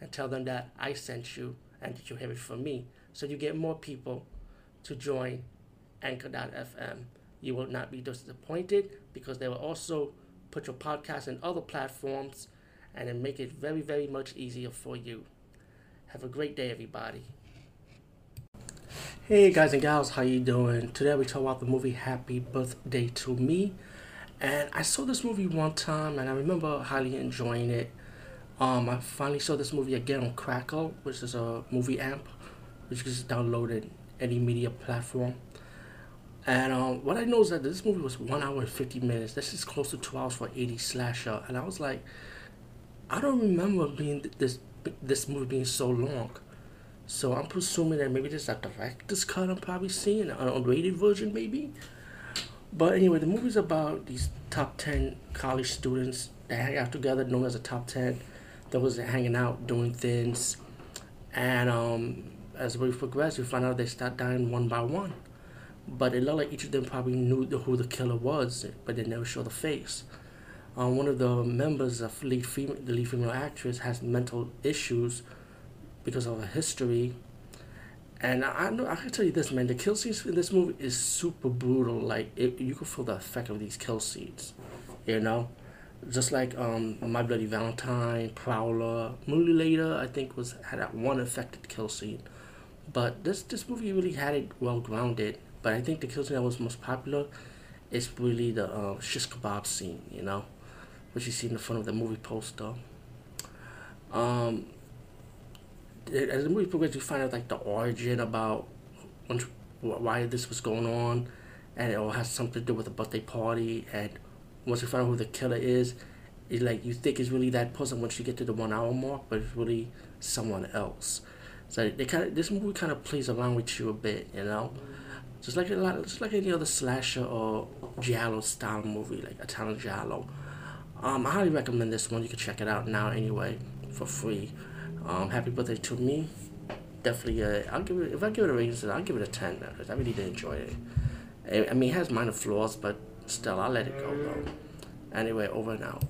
and tell them that I sent you and that you have it from me. So you get more people to join Anchor.fm. You will not be disappointed because they will also put your podcast in other platforms and then make it very, very much easier for you. Have a great day, everybody. Hey guys and gals, how you doing? Today we talk about the movie Happy Birthday to Me. And I saw this movie one time and I remember highly enjoying it. Um, I finally saw this movie again on Crackle, which is a movie amp, which is can just download it any media platform. And um, what I know is that this movie was one hour and fifty minutes. This is close to two hours for eighty slasher, and I was like, I don't remember being this this movie being so long. So I'm presuming that maybe this is a director's cut I'm probably seeing, an unrated version maybe. But anyway, the movie's about these top 10 college students that hang out together, known as the top 10. That hanging out, doing things. And um, as we progress, we find out they start dying one by one. But it looked like each of them probably knew who the killer was, but they never show the face. Um, one of the members of lead female, the lead female actress has mental issues because of a history. And I, I know I can tell you this, man. The kill scenes in this movie is super brutal. Like it, you can feel the effect of these kill scenes. You know, just like um, My Bloody Valentine, Prowler, Mutilator. I think was had that one affected kill scene, but this this movie really had it well grounded. But I think the kill scene that was most popular is really the uh, shish kebab scene. You know, which you see in the front of the movie poster. Um, as the movie progresses, you find out like the origin about why this was going on, and it all has something to do with a birthday party. And once you find out who the killer is, it's like you think it's really that person once you get to the one hour mark, but it's really someone else. So they kind of this movie kind of plays around with you a bit, you know, just like a lot, just like any other slasher or giallo style movie, like Italian giallo. Um, I highly recommend this one. You can check it out now anyway for free. Um, happy birthday to me. Definitely, uh, I'll give it. If I give it a rating, I'll give it a ten. Because I really did enjoy it. I mean, it has minor flaws, but still, I'll let it go though. Anyway, over out.